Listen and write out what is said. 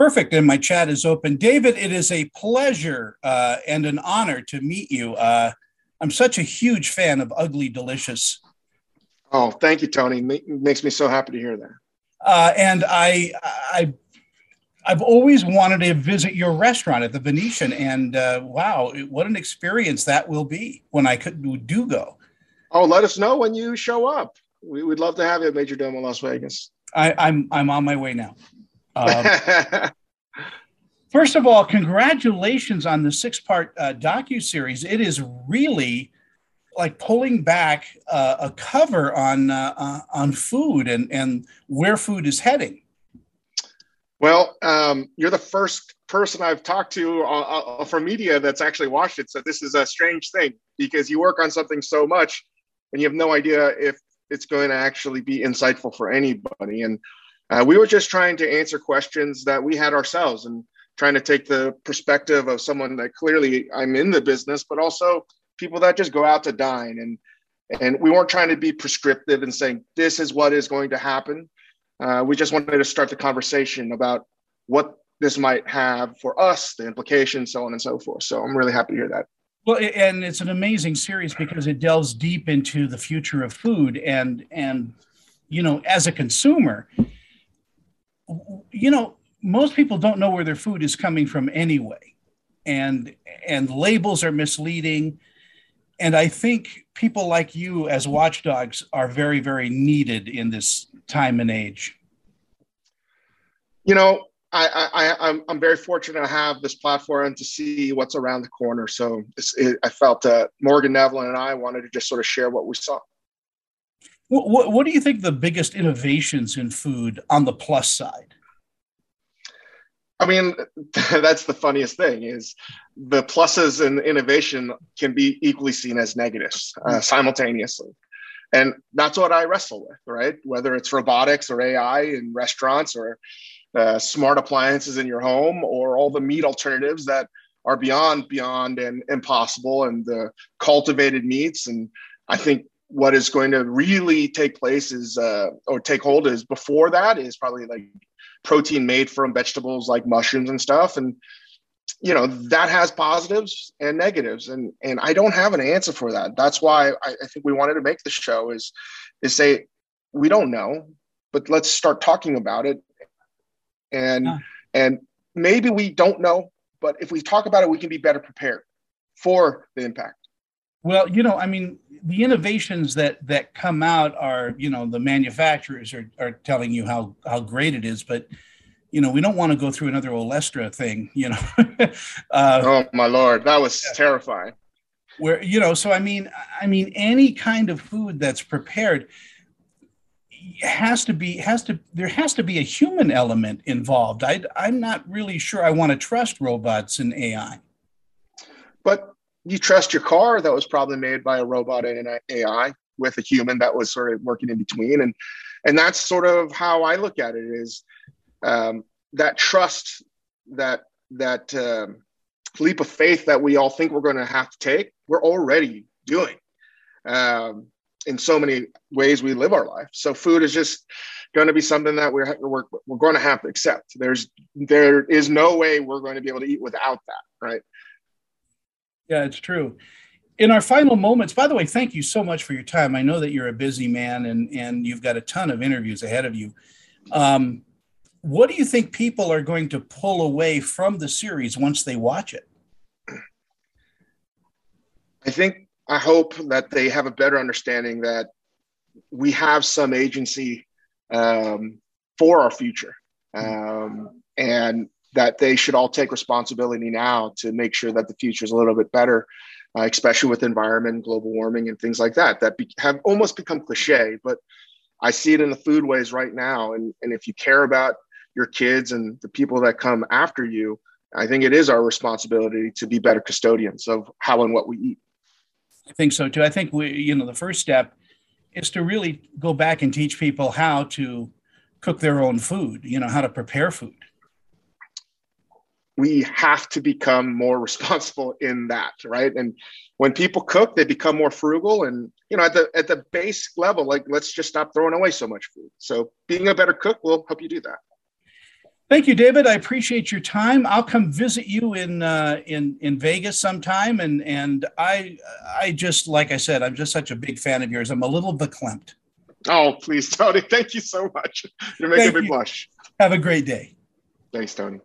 Perfect. And my chat is open. David, it is a pleasure uh, and an honor to meet you. Uh, I'm such a huge fan of Ugly Delicious. Oh, thank you, Tony. It makes me so happy to hear that. Uh, and I, I, I've always wanted to visit your restaurant at the Venetian, and uh, wow, what an experience that will be when I could do go. Oh, let us know when you show up. We would love to have you at Majordomo Las Vegas. I, I'm I'm on my way now. Um, first of all, congratulations on the six-part uh, docu series. It is really like pulling back uh, a cover on uh, uh, on food and and where food is heading. Well, um, you're the first person I've talked to uh, uh, from media that's actually watched it. So this is a strange thing because you work on something so much and you have no idea if it's going to actually be insightful for anybody. And uh, we were just trying to answer questions that we had ourselves and trying to take the perspective of someone that clearly I'm in the business, but also people that just go out to dine. And and we weren't trying to be prescriptive and saying this is what is going to happen. Uh, we just wanted to start the conversation about what this might have for us, the implications, so on and so forth. So I'm really happy to hear that. Well, and it's an amazing series because it delves deep into the future of food and and you know as a consumer you know, most people don't know where their food is coming from anyway. And and labels are misleading. And I think people like you as watchdogs are very, very needed in this time and age. You know, I, I, I'm, I'm very fortunate to have this platform to see what's around the corner. So it, I felt that Morgan Neville and I wanted to just sort of share what we saw. What, what do you think the biggest innovations in food on the plus side? I mean, that's the funniest thing is the pluses in innovation can be equally seen as negatives uh, simultaneously. And that's what I wrestle with, right? Whether it's robotics or AI in restaurants or uh, smart appliances in your home or all the meat alternatives that are beyond, beyond and impossible and the cultivated meats. And I think what is going to really take place is uh, or take hold is before that is probably like protein made from vegetables like mushrooms and stuff. And you know that has positives and negatives. And and i don't have an answer for that. That's why i, I think we wanted to make the show is is say we don't know but let's start talking about it. And huh. and maybe we don't know but if we talk about it we can be better prepared for the impact well, you know, I mean, the innovations that that come out are, you know, the manufacturers are are telling you how how great it is, but you know, we don't want to go through another Olestra thing, you know. uh, oh my lord, that was yeah. terrifying. Where you know, so I mean, I mean, any kind of food that's prepared has to be has to there has to be a human element involved. I I'm not really sure I want to trust robots and AI. But you trust your car that was probably made by a robot and an AI with a human that was sort of working in between. And and that's sort of how I look at it is um, that trust that that um, leap of faith that we all think we're going to have to take, we're already doing um, in so many ways we live our life. So food is just going to be something that we're, we're, we're going to have to accept. There's there is no way we're going to be able to eat without that, right? Yeah, it's true. In our final moments, by the way, thank you so much for your time. I know that you're a busy man and, and you've got a ton of interviews ahead of you. Um, what do you think people are going to pull away from the series once they watch it? I think, I hope that they have a better understanding that we have some agency um, for our future. Um, and that they should all take responsibility now to make sure that the future is a little bit better, uh, especially with environment, global warming, and things like that that be- have almost become cliche. But I see it in the foodways right now, and and if you care about your kids and the people that come after you, I think it is our responsibility to be better custodians of how and what we eat. I think so too. I think we, you know, the first step is to really go back and teach people how to cook their own food. You know, how to prepare food we have to become more responsible in that right and when people cook they become more frugal and you know at the at the base level like let's just stop throwing away so much food so being a better cook will help you do that Thank you, David. I appreciate your time. I'll come visit you in uh, in in Vegas sometime, and and I I just like I said, I'm just such a big fan of yours. I'm a little verklempt. Oh, please, Tony. Thank you so much. You're making Thank me you. blush. Have a great day. Thanks, Tony.